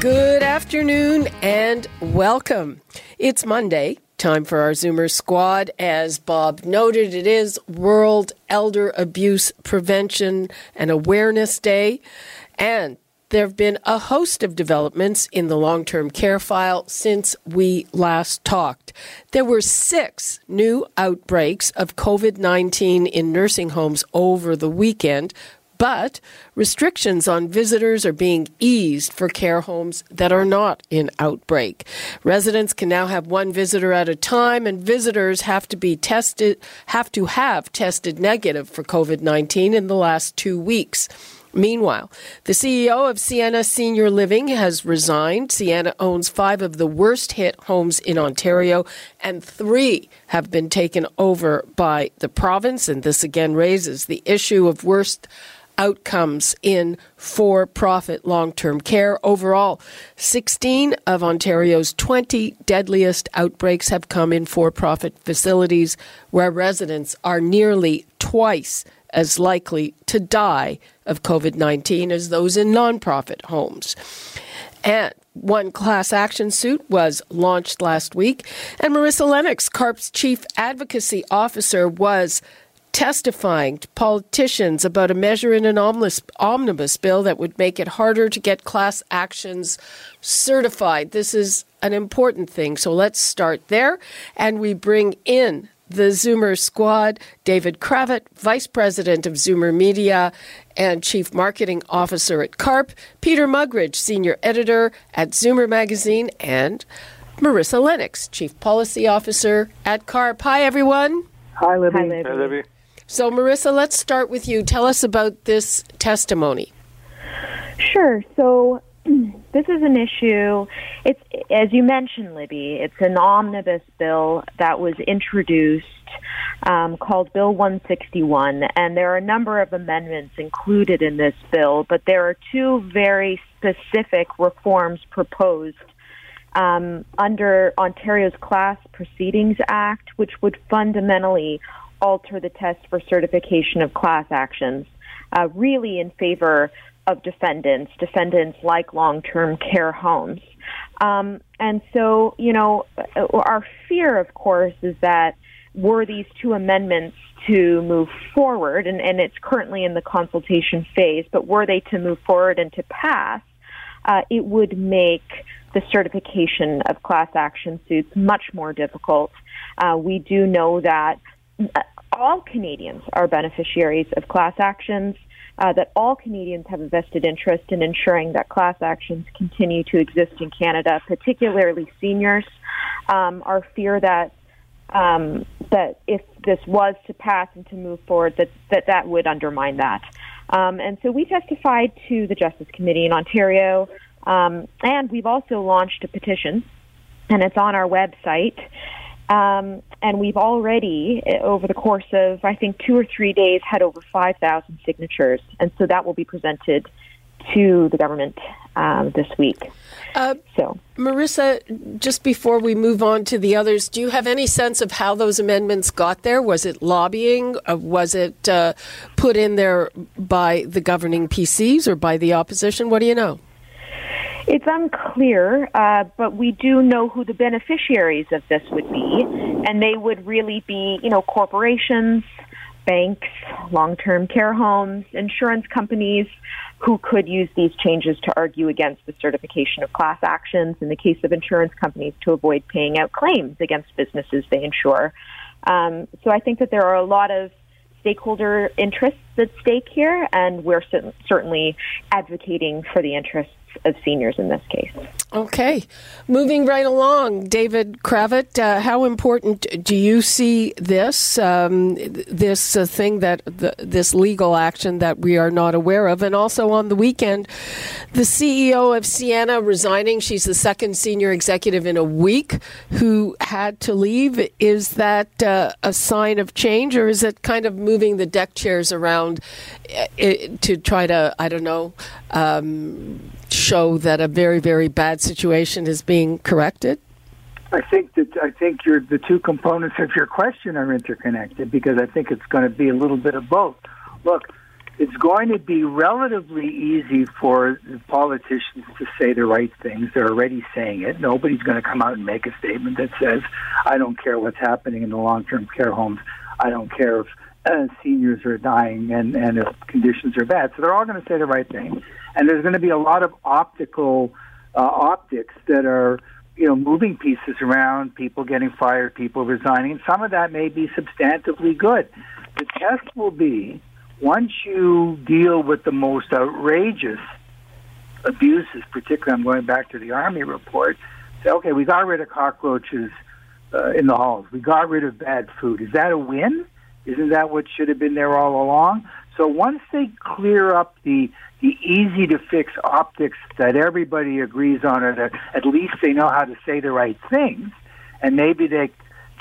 Good afternoon and welcome. It's Monday, time for our Zoomer squad. As Bob noted, it is World Elder Abuse Prevention and Awareness Day. And there have been a host of developments in the long term care file since we last talked. There were six new outbreaks of COVID 19 in nursing homes over the weekend, but restrictions on visitors are being eased for care homes that are not in outbreak. Residents can now have one visitor at a time, and visitors have to be tested, have to have tested negative for COVID 19 in the last two weeks. Meanwhile, the CEO of Sienna Senior Living has resigned. Sienna owns five of the worst hit homes in Ontario, and three have been taken over by the province. And this again raises the issue of worst outcomes in for profit long term care. Overall, 16 of Ontario's 20 deadliest outbreaks have come in for profit facilities where residents are nearly twice as likely to die of COVID 19 as those in nonprofit homes. And one class action suit was launched last week, and Marissa Lennox, CARP's chief advocacy officer, was testifying to politicians about a measure in an omnibus bill that would make it harder to get class actions certified. This is an important thing, so let's start there. And we bring in the Zoomer squad, David Kravitz, Vice President of Zoomer Media and Chief Marketing Officer at CARP, Peter Mugridge, Senior Editor at Zoomer Magazine, and Marissa Lennox, Chief Policy Officer at CARP. Hi, everyone. Hi, Libby. Hi, Libby. Hi, Libby. So, Marissa, let's start with you. Tell us about this testimony. Sure. So, this is an issue. It's as you mentioned, Libby. It's an omnibus bill that was introduced um, called Bill 161, and there are a number of amendments included in this bill. But there are two very specific reforms proposed um, under Ontario's Class Proceedings Act, which would fundamentally alter the test for certification of class actions, uh, really in favor of defendants, defendants like long term care homes. Um, and so, you know, our fear, of course, is that were these two amendments to move forward, and, and it's currently in the consultation phase, but were they to move forward and to pass, uh, it would make the certification of class action suits much more difficult. Uh, we do know that all Canadians are beneficiaries of class actions uh, that all Canadians have a vested interest in ensuring that class actions continue to exist in Canada, particularly seniors. Um, our fear that um, that if this was to pass and to move forward, that that, that would undermine that. Um, and so we testified to the Justice Committee in Ontario, um, and we've also launched a petition, and it's on our website. Um, and we've already, eh, over the course of, I think, two or three days, had over 5,000 signatures. And so that will be presented to the government um, this week. Uh, so, Marissa, just before we move on to the others, do you have any sense of how those amendments got there? Was it lobbying? Uh, was it uh, put in there by the governing PCs or by the opposition? What do you know? It's unclear, uh, but we do know who the beneficiaries of this would be, and they would really be, you know, corporations, banks, long-term care homes, insurance companies who could use these changes to argue against the certification of class actions in the case of insurance companies to avoid paying out claims against businesses they insure. Um, so I think that there are a lot of stakeholder interests at stake here, and we're certainly advocating for the interests of seniors in this case. Okay. Moving right along, David Kravitz, uh, how important do you see this, um, this uh, thing that, the, this legal action that we are not aware of? And also on the weekend, the CEO of Sienna resigning. She's the second senior executive in a week who had to leave. Is that uh, a sign of change or is it kind of moving the deck chairs around uh, to try to, I don't know, um, show that a very, very bad situation is being corrected? I think that I think your the two components of your question are interconnected because I think it's going to be a little bit of both. Look, it's going to be relatively easy for politicians to say the right things. They're already saying it. Nobody's going to come out and make a statement that says, "I don't care what's happening in the long-term care homes. I don't care if uh, seniors are dying and and if conditions are bad." So they're all going to say the right thing and there's going to be a lot of optical uh, optics that are you know moving pieces around, people getting fired, people resigning, some of that may be substantively good. The test will be once you deal with the most outrageous abuses, particularly I'm going back to the Army report, say, okay, we got rid of cockroaches uh, in the halls. We got rid of bad food. Is that a win? Isn't that what should have been there all along? So once they clear up the the easy to fix optics that everybody agrees on, or that at least they know how to say the right things, and maybe they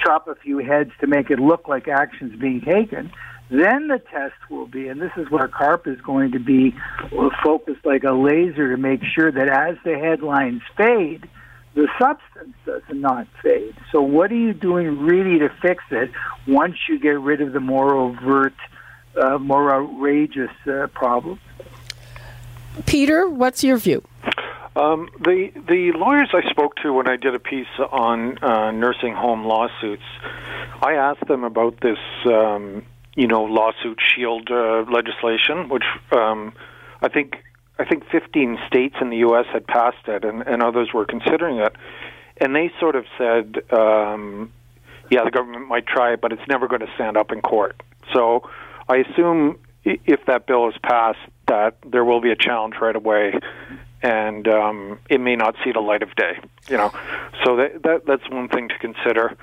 chop a few heads to make it look like action's being taken, then the test will be, and this is where CARP is going to be focused like a laser to make sure that as the headlines fade, the substance does not fade. So, what are you doing really to fix it once you get rid of the more overt, uh, more outrageous uh, problems? Peter, what's your view? Um, the the lawyers I spoke to when I did a piece on uh, nursing home lawsuits, I asked them about this, um, you know, lawsuit shield uh, legislation, which um, I think I think 15 states in the U.S. had passed it, and, and others were considering it, and they sort of said, um, yeah, the government might try it, but it's never going to stand up in court. So I assume if that bill is passed, that there will be a challenge right away, and um, it may not see the light of day. You know, so that, that that's one thing to consider.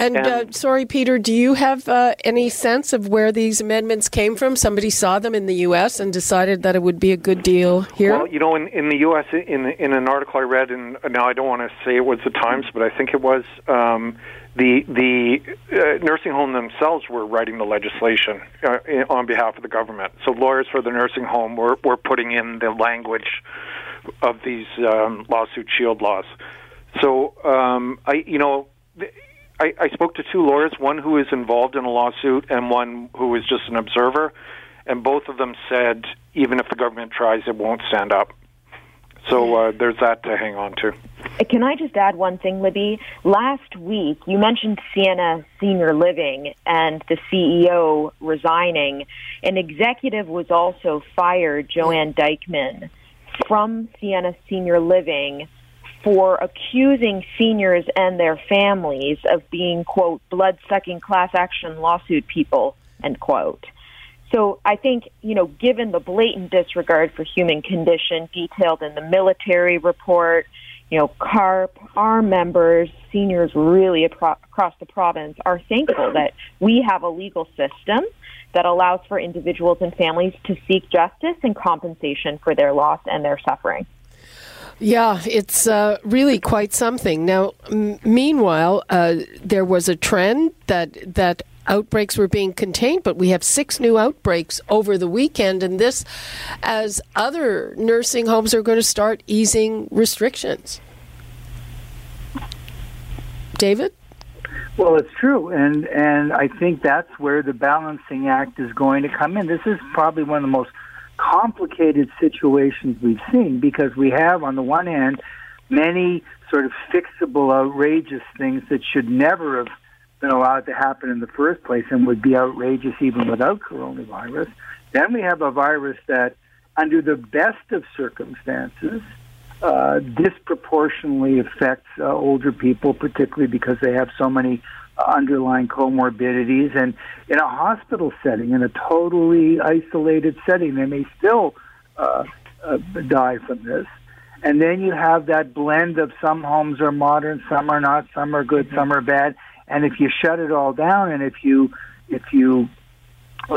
And, and uh, sorry, Peter, do you have uh, any sense of where these amendments came from? Somebody saw them in the U.S. and decided that it would be a good deal here. Well, you know, in, in the U.S., in in an article I read, and now I don't want to say it was the Times, but I think it was. Um, the the uh, nursing home themselves were writing the legislation uh, on behalf of the government. So lawyers for the nursing home were were putting in the language of these um, lawsuit shield laws. So um, I you know. I, I spoke to two lawyers, one who is involved in a lawsuit and one who is just an observer, and both of them said even if the government tries, it won't stand up. So uh, there's that to hang on to. Can I just add one thing, Libby? Last week, you mentioned Sienna Senior Living and the CEO resigning. An executive was also fired, Joanne Dykeman, from Sienna Senior Living for accusing seniors and their families of being, quote, blood sucking class action lawsuit people, end quote. So I think, you know, given the blatant disregard for human condition detailed in the military report, you know, CARP, our members, seniors really across the province are thankful that we have a legal system that allows for individuals and families to seek justice and compensation for their loss and their suffering. Yeah, it's uh, really quite something. Now, m- meanwhile, uh, there was a trend that that outbreaks were being contained, but we have six new outbreaks over the weekend, and this as other nursing homes are going to start easing restrictions. David? Well, it's true, and and I think that's where the balancing act is going to come in. This is probably one of the most complicated situations we've seen because we have, on the one hand, many sort of fixable, outrageous things that should never have been allowed to happen in the first place and would be outrageous even without coronavirus. Then we have a virus that, under the best of circumstances, uh, disproportionately affects uh, older people, particularly because they have so many underlying comorbidities. And in a hospital setting, in a totally isolated setting, they may still uh, uh, die from this. And then you have that blend of some homes are modern, some are not, some are good, some are bad. And if you shut it all down, and if you if you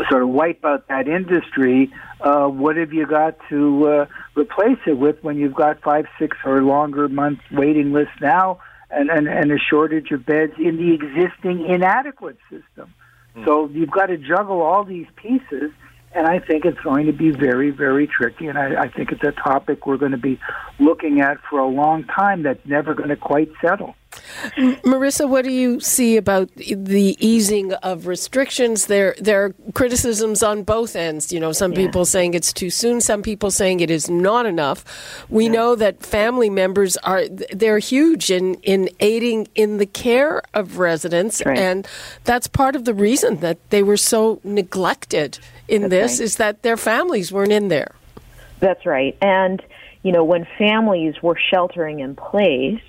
sort of wipe out that industry, uh, what have you got to uh, replace it with when you've got five, six, or longer month waiting list now, and, and and a shortage of beds in the existing inadequate system? Mm. So you've got to juggle all these pieces and I think it's going to be very, very tricky. And I, I think it's a topic we're going to be looking at for a long time that's never going to quite settle. Marissa, what do you see about the easing of restrictions? There, there are criticisms on both ends. You know, some yeah. people saying it's too soon, some people saying it is not enough. We yeah. know that family members are they're huge in in aiding in the care of residents, right. and that's part of the reason that they were so neglected in That's this right. is that their families weren't in there. That's right. And, you know, when families were sheltering in place,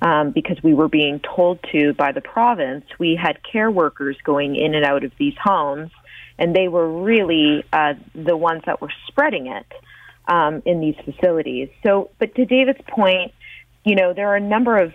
um, because we were being told to by the province, we had care workers going in and out of these homes, and they were really uh, the ones that were spreading it um, in these facilities. So, but to David's point, you know, there are a number of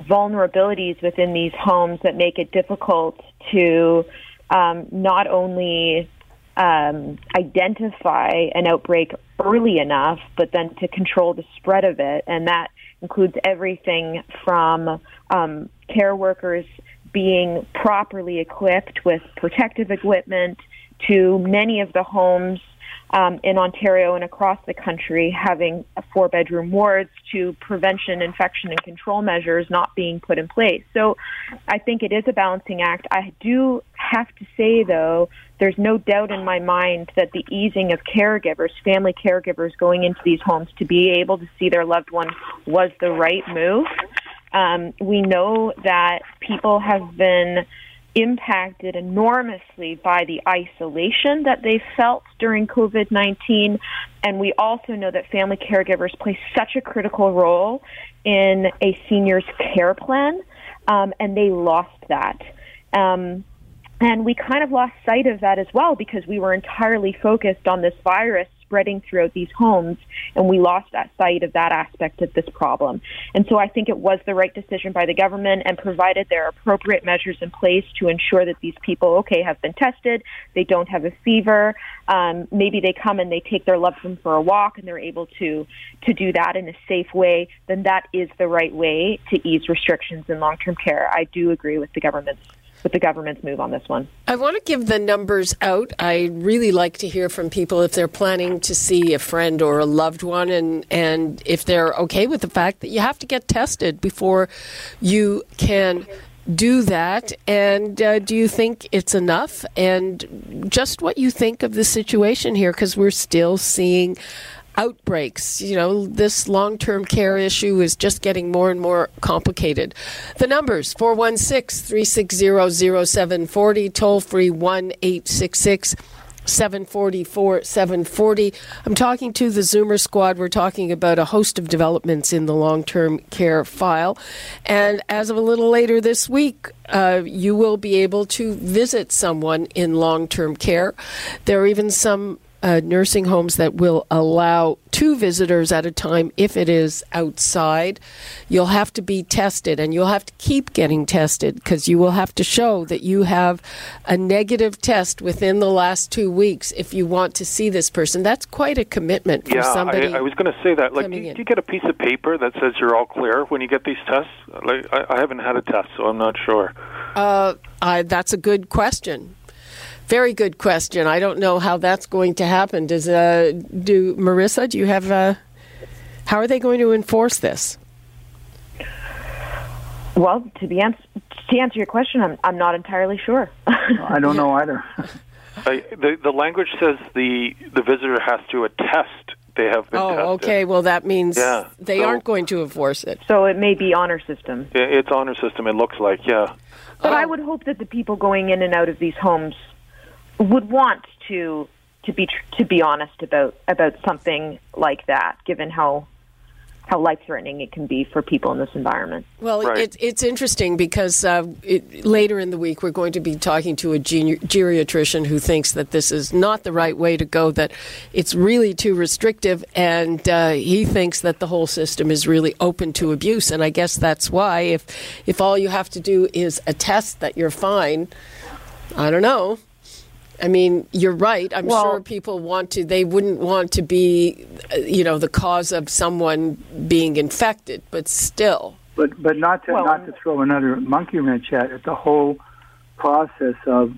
vulnerabilities within these homes that make it difficult to um, not only um, identify an outbreak early enough, but then to control the spread of it. And that includes everything from um, care workers being properly equipped with protective equipment to many of the homes um, in Ontario and across the country having four bedroom wards to prevention, infection, and control measures not being put in place. So I think it is a balancing act. I do have to say, though, there's no doubt in my mind that the easing of caregivers, family caregivers going into these homes to be able to see their loved one was the right move. Um, we know that people have been impacted enormously by the isolation that they felt during COVID 19. And we also know that family caregivers play such a critical role in a senior's care plan, um, and they lost that. Um, and we kind of lost sight of that as well because we were entirely focused on this virus spreading throughout these homes, and we lost that sight of that aspect of this problem. And so I think it was the right decision by the government and provided there are appropriate measures in place to ensure that these people, okay, have been tested, they don't have a fever, um, maybe they come and they take their loved one for a walk and they're able to to do that in a safe way, then that is the right way to ease restrictions in long-term care. I do agree with the government's with the government's move on this one. I want to give the numbers out. I really like to hear from people if they're planning to see a friend or a loved one and, and if they're okay with the fact that you have to get tested before you can do that. And uh, do you think it's enough? And just what you think of the situation here, because we're still seeing outbreaks. You know, this long term care issue is just getting more and more complicated. The numbers 416 360 0740, toll free 1 866 744 740. I'm talking to the Zoomer squad. We're talking about a host of developments in the long term care file. And as of a little later this week, uh, you will be able to visit someone in long term care. There are even some uh, nursing homes that will allow two visitors at a time if it is outside. You'll have to be tested and you'll have to keep getting tested because you will have to show that you have a negative test within the last two weeks if you want to see this person. That's quite a commitment for yeah, somebody. I, I was going to say that. Like, do you, do you, get a piece of paper that says you're all clear when you get these tests? Like, I, I haven't had a test, so I'm not sure. Uh, I, that's a good question. Very good question. I don't know how that's going to happen. Does uh, do Marissa? Do you have? Uh, how are they going to enforce this? Well, to be ans- to answer your question, I'm I'm not entirely sure. I don't know either. I, the the language says the the visitor has to attest they have been oh, tested. okay. Well, that means yeah. they so, aren't going to enforce it. So it may be honor system. It's honor system. It looks like, yeah. But oh. I would hope that the people going in and out of these homes would want to to be to be honest about about something like that, given how how life threatening it can be for people in this environment. Well, Right. it, it's interesting because uh, it, later in the week we're going to be talking to a geri- geriatrician who thinks that this is not the right way to go, that it's really too restrictive, and uh, he thinks that the whole system is really open to abuse. And I guess that's why if if all you have to do is attest that you're fine, I don't know. I mean, you're right. I'm Well- sure people want to. They wouldn't want to be, uh, you know, the cause of someone being infected, but still. But but not to Well- not to throw another monkey wrench at it. The whole process of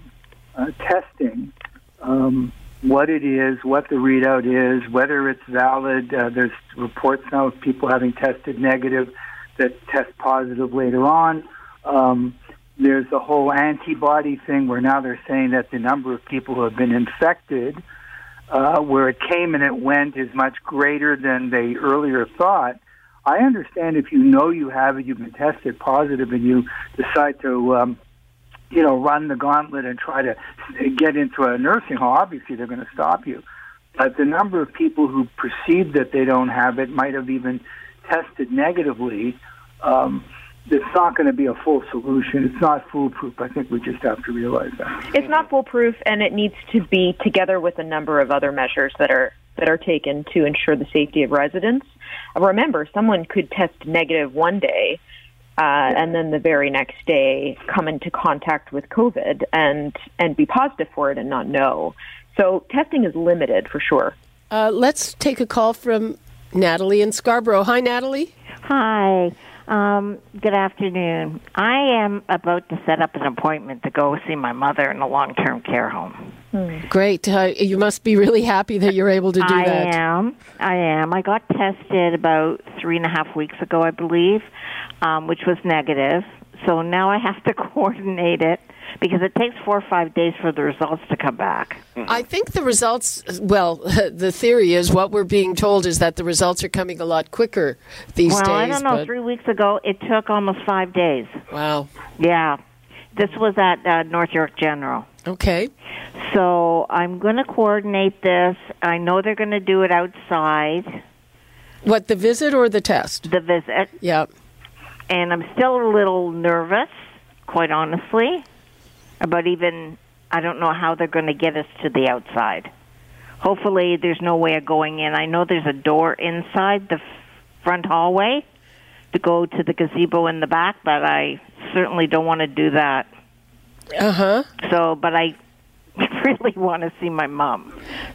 uh, testing, um, what it is, what the readout is, whether it's valid. Uh, there's reports now of people having tested negative that test positive later on. Um, there's the whole antibody thing where now they're saying that the number of people who have been infected, uh, where it came and it went, is much greater than they earlier thought. I understand if you know you have it, you've been tested positive, and you decide to, um, you know, run the gauntlet and try to get into a nursing home. Obviously, they're going to stop you. But the number of people who perceive that they don't have it might have even tested negatively. Um, it's not going to be a full solution. It's not foolproof. I think we just have to realize that. It's not foolproof, and it needs to be together with a number of other measures that are that are taken to ensure the safety of residents. Remember, someone could test negative one day, uh, and then the very next day come into contact with COVID and and be positive for it and not know. So testing is limited for sure. Uh, let's take a call from Natalie in Scarborough. Hi, Natalie. Hi. Um, good afternoon. I am about to set up an appointment to go see my mother in a long term care home. Great. Uh, you must be really happy that you're able to do I that. I am. I am. I got tested about three and a half weeks ago, I believe, um, which was negative. So now I have to coordinate it because it takes four or five days for the results to come back. I think the results, well, the theory is what we're being told is that the results are coming a lot quicker these well, days. I don't know. but- Three weeks ago, it took almost five days. wow. Yeah. This was at uh, North York General. Okay. So I'm going to coordinate this. I know they're going to do it outside What, the visit or the test? the visit, Yeah. And I'm still a little nervous, quite honestly, about even I don't know how they're going to get us to the outside. Hopefully, there's no way of going in. I know there's a door inside the front hallway to go to the gazebo in the back, but I certainly don't want to do that. Uh huh. So, but I really want to see my mom.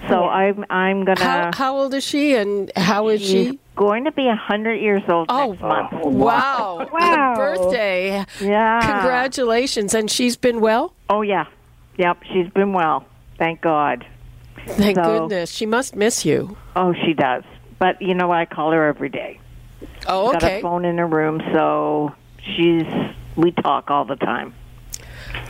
So I'm I'm gonna. How, how old is she and how is she? going to be a hundred years old Oh, next month. wow. Wow. Birthday. Yeah. Congratulations. And she's been well? Oh yeah. Yep. She's been well. Thank God. Thank So- goodness. She must miss you. Oh, she does. But you know, I call her every day. Oh, okay. Got a phone in her room, so she's. We talk all the time.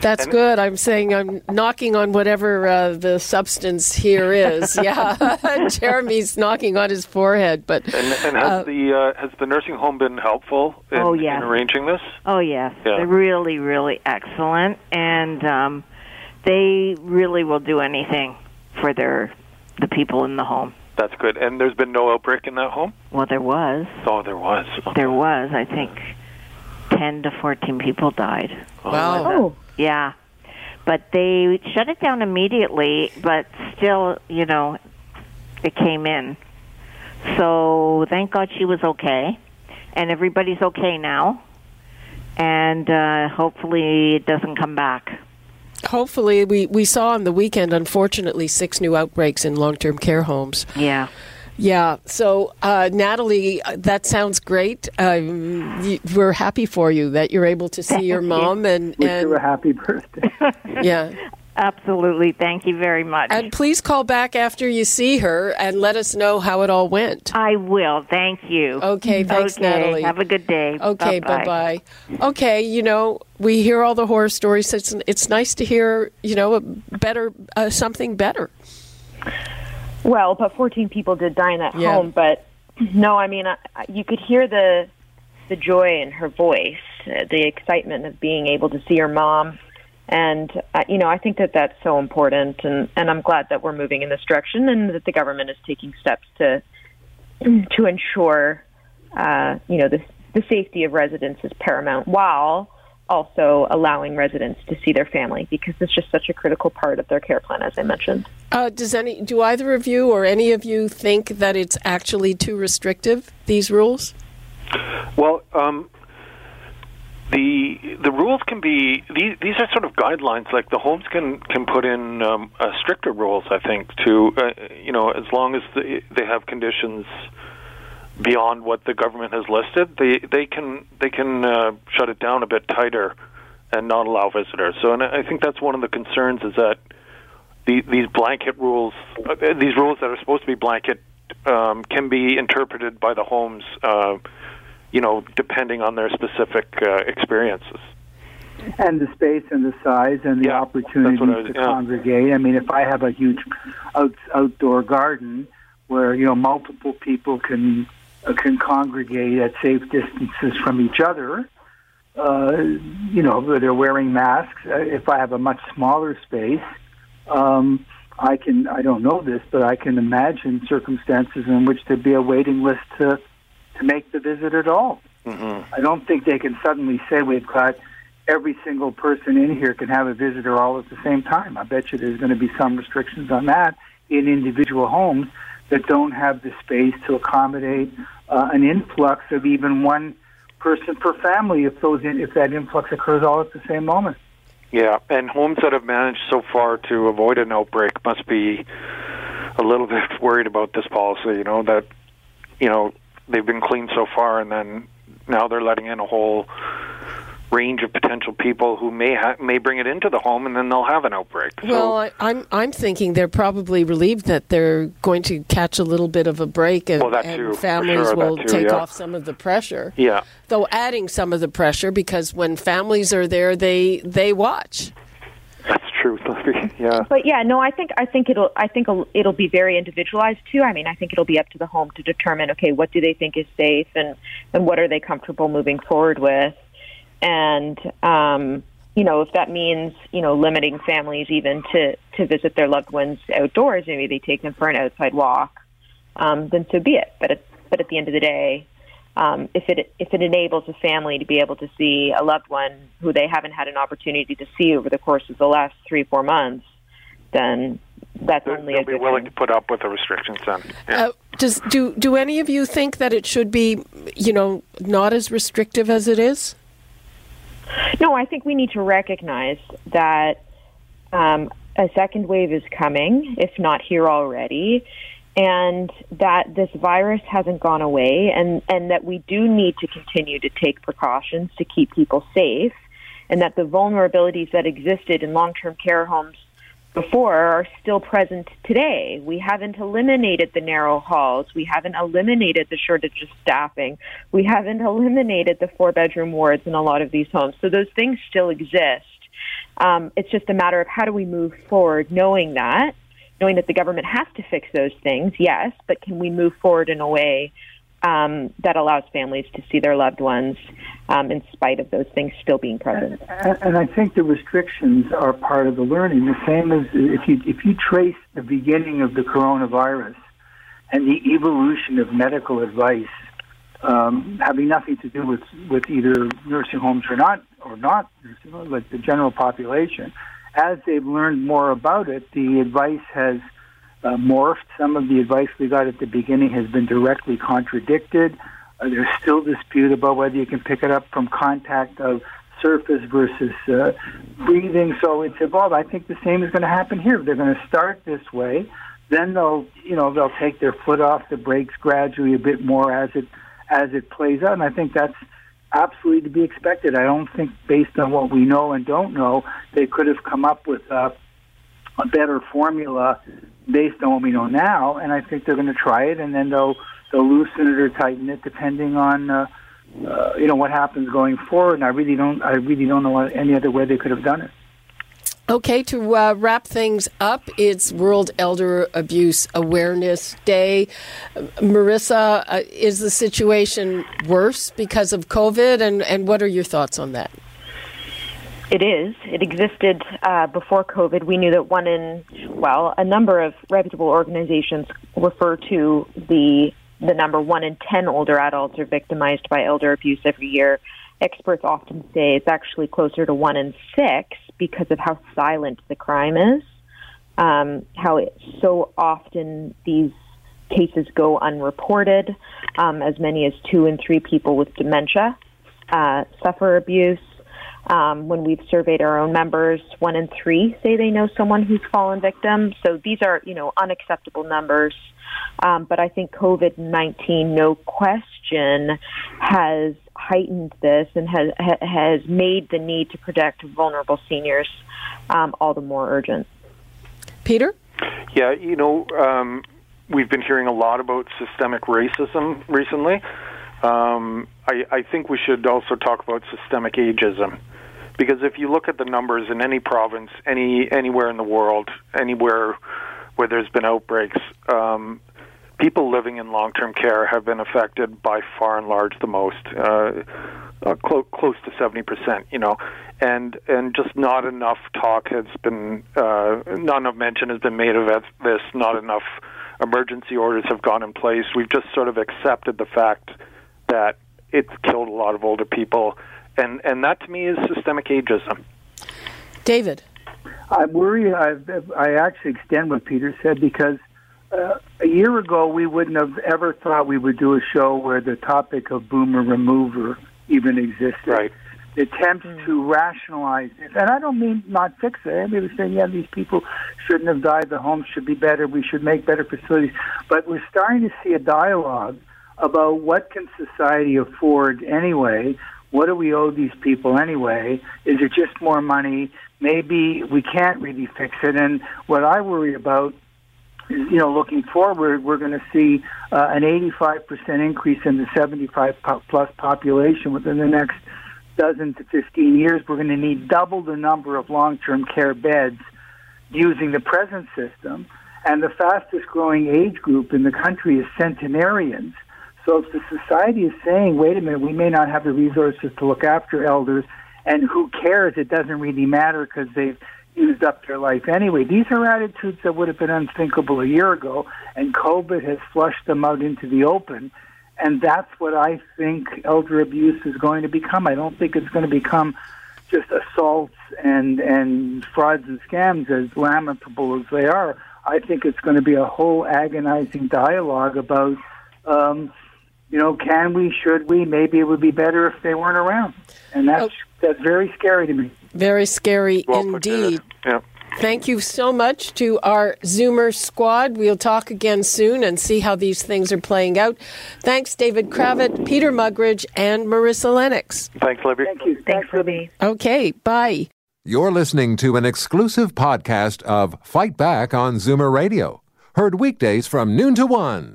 That's good. I'm saying I'm knocking on whatever uh, the substance here is. Yeah. Jeremy's knocking on his forehead, but And, and has Uh, the uh, has the nursing home been helpful in, Oh, yes. in arranging this? Oh yes, Yeah. they're really, really excellent, and um, they really will do anything for their the people in the home. That's good. And there's been no outbreak in that home. Well, there was. Oh, there was. There was. I think ten to fourteen people died. wow. Oh, Yeah. But they shut it down immediately, but still, you know, it came in. So thank God she was okay. And everybody's okay now. And uh, hopefully it doesn't come back. Hopefully, we, we saw on the weekend, unfortunately, six new outbreaks in long term care homes. Yeah. Yeah. So, uh, Natalie, uh, that sounds great. Um, y- we're happy for you that you're able to see your Thank you. mom and Wish her a happy birthday. yeah. Absolutely. Thank you very much. And please call back after you see her and let us know how it all went. I will. Thank you. Okay, thanks, Okay, Natalie. Have a good day. Okay, bye Bye-bye. bye. Okay, you know, we hear all the horror stories. It's it's nice to hear, you know, a better uh, something better. Well, but 14 people did die in that Yeah. home. But no, I mean, I, you could hear the the joy in her voice, uh, the excitement of being able to see her mom, and uh, you know, I think that that's so important, and and I'm glad that we're moving in this direction, and that the government is taking steps to to ensure uh, you know, the, the safety of residents is paramount while also allowing residents to see their family because it's just such a critical part of their care plan, as I mentioned. Uh, does any, do either of you or any of you think that it's actually too restrictive, these rules? Well, um, the the rules can be these these are sort of guidelines. Like the homes can can put in um, uh, stricter rules. I think to uh, you know as long as the, they have conditions beyond what the government has listed, they they can they can uh, shut it down a bit tighter and not allow visitors. So, and I think that's one of the concerns is that the, these blanket rules, uh, these rules that are supposed to be blanket, um, can be interpreted by the homes, uh, you know, depending on their specific uh, experiences. And the space and the size and the Yeah, opportunity that's what I was- to yeah. congregate. I mean, if I have a huge out, outdoor garden where you know multiple people can can congregate at safe distances from each other, uh, you know, they're wearing masks. Uh, if I have a much smaller space, um, I can. I don't know this, but I can imagine circumstances in which there'd be a waiting list to to make the visit at all. Mm-hmm. I don't think they can suddenly say we've got every single person in here can have a visitor all at the same time. I bet you there's going to be some restrictions on that in individual homes that don't have the space to accommodate uh, an influx of even one person per family if those in, if that influx occurs all at the same moment. Yeah, and homes that have managed so far to avoid an outbreak must be a little bit worried about this policy. You know that you know they've been clean so far, and then now they're letting in a whole range of potential people who may ha- may bring it into the home, and then they'll have an outbreak. So, Well, I, I'm I'm thinking they're probably relieved that they're going to catch a little bit of a break, and, Well, that and too, families sure, that will too, take yeah. off some of the pressure. yeah, Though adding some of the pressure because when families are there, they they watch. that's true. yeah, But yeah, no, I think I think it'll I think it'll, it'll be very individualized too. I mean, I think it'll be up to the home to determine okay, what do they think is safe and and what are they comfortable moving forward with, and um, you know if that means you know limiting families even to to visit their loved ones outdoors, maybe they take them for an outside walk, um, then so be it. But at, but at the end of the day. Um, if it if it enables a family to be able to see a loved one who they haven't had an opportunity to see over the course of the last three four months, then that's they'll, only they'll a be good willing to put up with the restrictions then. Yeah. Uh, does do do any of you think that it should be, you know, not as restrictive as it is? No, I think we need to recognize that um, a second wave is coming, if not here already, and that this virus hasn't gone away, and, and that we do need to continue to take precautions to keep people safe, and that the vulnerabilities that existed in long term care homes before are still present today. We haven't eliminated the narrow halls. We haven't eliminated the shortage of staffing. We haven't eliminated the four bedroom wards in a lot of these homes. So those things still exist. Um, it's just a matter of how do we move forward knowing that, knowing that the government has to fix those things, yes, but can we move forward in a way um, that allows families to see their loved ones um, in spite of those things still being present? And and I think the restrictions are part of the learning. The same as if you if you trace the beginning of the coronavirus and the evolution of medical advice, um, having nothing to do with with either nursing homes or not or not nursing homes, like the general population, as they've learned more about it, the advice has uh, morphed. Some of the advice we got at the beginning has been directly contradicted. Uh, there's still dispute about whether you can pick it up from contact of surface versus uh, breathing. So it's evolved. I think the same is going to happen here. They're going to start this way, then they'll you know they'll take their foot off the brakes gradually a bit more as it as it plays out. And I think that's absolutely to be expected. I don't think based on what we know and don't know, they could have come up with a, a better formula based on what we know now. And I think they're going to try it, and then they'll they'll loosen it or tighten it depending on. Uh, uh, you know what happens going forward, and I really don't. I really don't know any other way they could have done it. Okay, to uh, wrap things up, it's World Elder Abuse Awareness Day. Marissa, uh, is the situation worse because of COVID, and, and what are your thoughts on that? It is. It existed uh, before COVID. We knew that one in, well, a number of reputable organizations refer to the the number one in 10 older adults are victimized by elder abuse every year. Experts often say it's actually closer to one in six because of how silent the crime is, um, how it, so often these cases go unreported. Um, as many as two in three people with dementia uh, suffer abuse. Um, when we've surveyed our own members, one in three say they know someone who's fallen victim. So these are, you know, unacceptable numbers. Um, but I think COVID 19, no question, has heightened this and has, has made the need to protect vulnerable seniors um, all the more urgent. Peter? Yeah, you know, um, we've been hearing a lot about systemic racism recently. Um, I, I think we should also talk about systemic ageism. Because if you look at the numbers in any province, any anywhere in the world, anywhere where there's been outbreaks, um, people living in long-term care have been affected by far and large the most, uh, uh, clo- close to seventy percent. You know, and and just not enough talk has been, uh, not enough mention has been made of this. Not enough emergency orders have gone in place. We've just sort of accepted the fact that it's killed a lot of older people, and and that to me is systemic ageism. David, I worry. I I actually extend what Peter said because uh, a year ago we wouldn't have ever thought we would do a show where the topic of boomer remover even existed. Right. The attempts mm. to rationalize it, and I don't mean not fix it. I mean, saying, yeah, these people shouldn't have died. The homes should be better. We should make better facilities. But we're starting to see a dialogue about what can society afford anyway. What do we owe these people anyway? Is it just more money? Maybe we can't really fix it. And what I worry about is, you know, looking forward, we're going to see uh, an 85% increase in the 75 plus population within the next dozen to 15 years. We're going to need double the number of long-term care beds using the present system. And the fastest growing age group in the country is centenarians. So if the society is saying, wait a minute, we may not have the resources to look after elders, and who cares? It doesn't really matter because they've used up their life anyway. These are attitudes that would have been unthinkable a year ago, and COVID has flushed them out into the open. And that's what I think elder abuse is going to become. I don't think it's going to become just assaults and and frauds and scams, as lamentable as they are. I think it's going to be a whole agonizing dialogue about, um, you know, can we, should we? Maybe it would be better if they weren't around, and that's oh. that's very scary to me. Very scary well indeed. Yeah. Thank you so much to our Zoomer squad. We'll talk again soon and see how these things are playing out. Thanks, David Kravitz, Peter Mugridge, and Marissa Lennox. Thanks, Libby. Thank you. Thanks, Libby. Okay, bye. You're listening to an exclusive podcast of Fight Back on Zoomer Radio, heard weekdays from noon to one.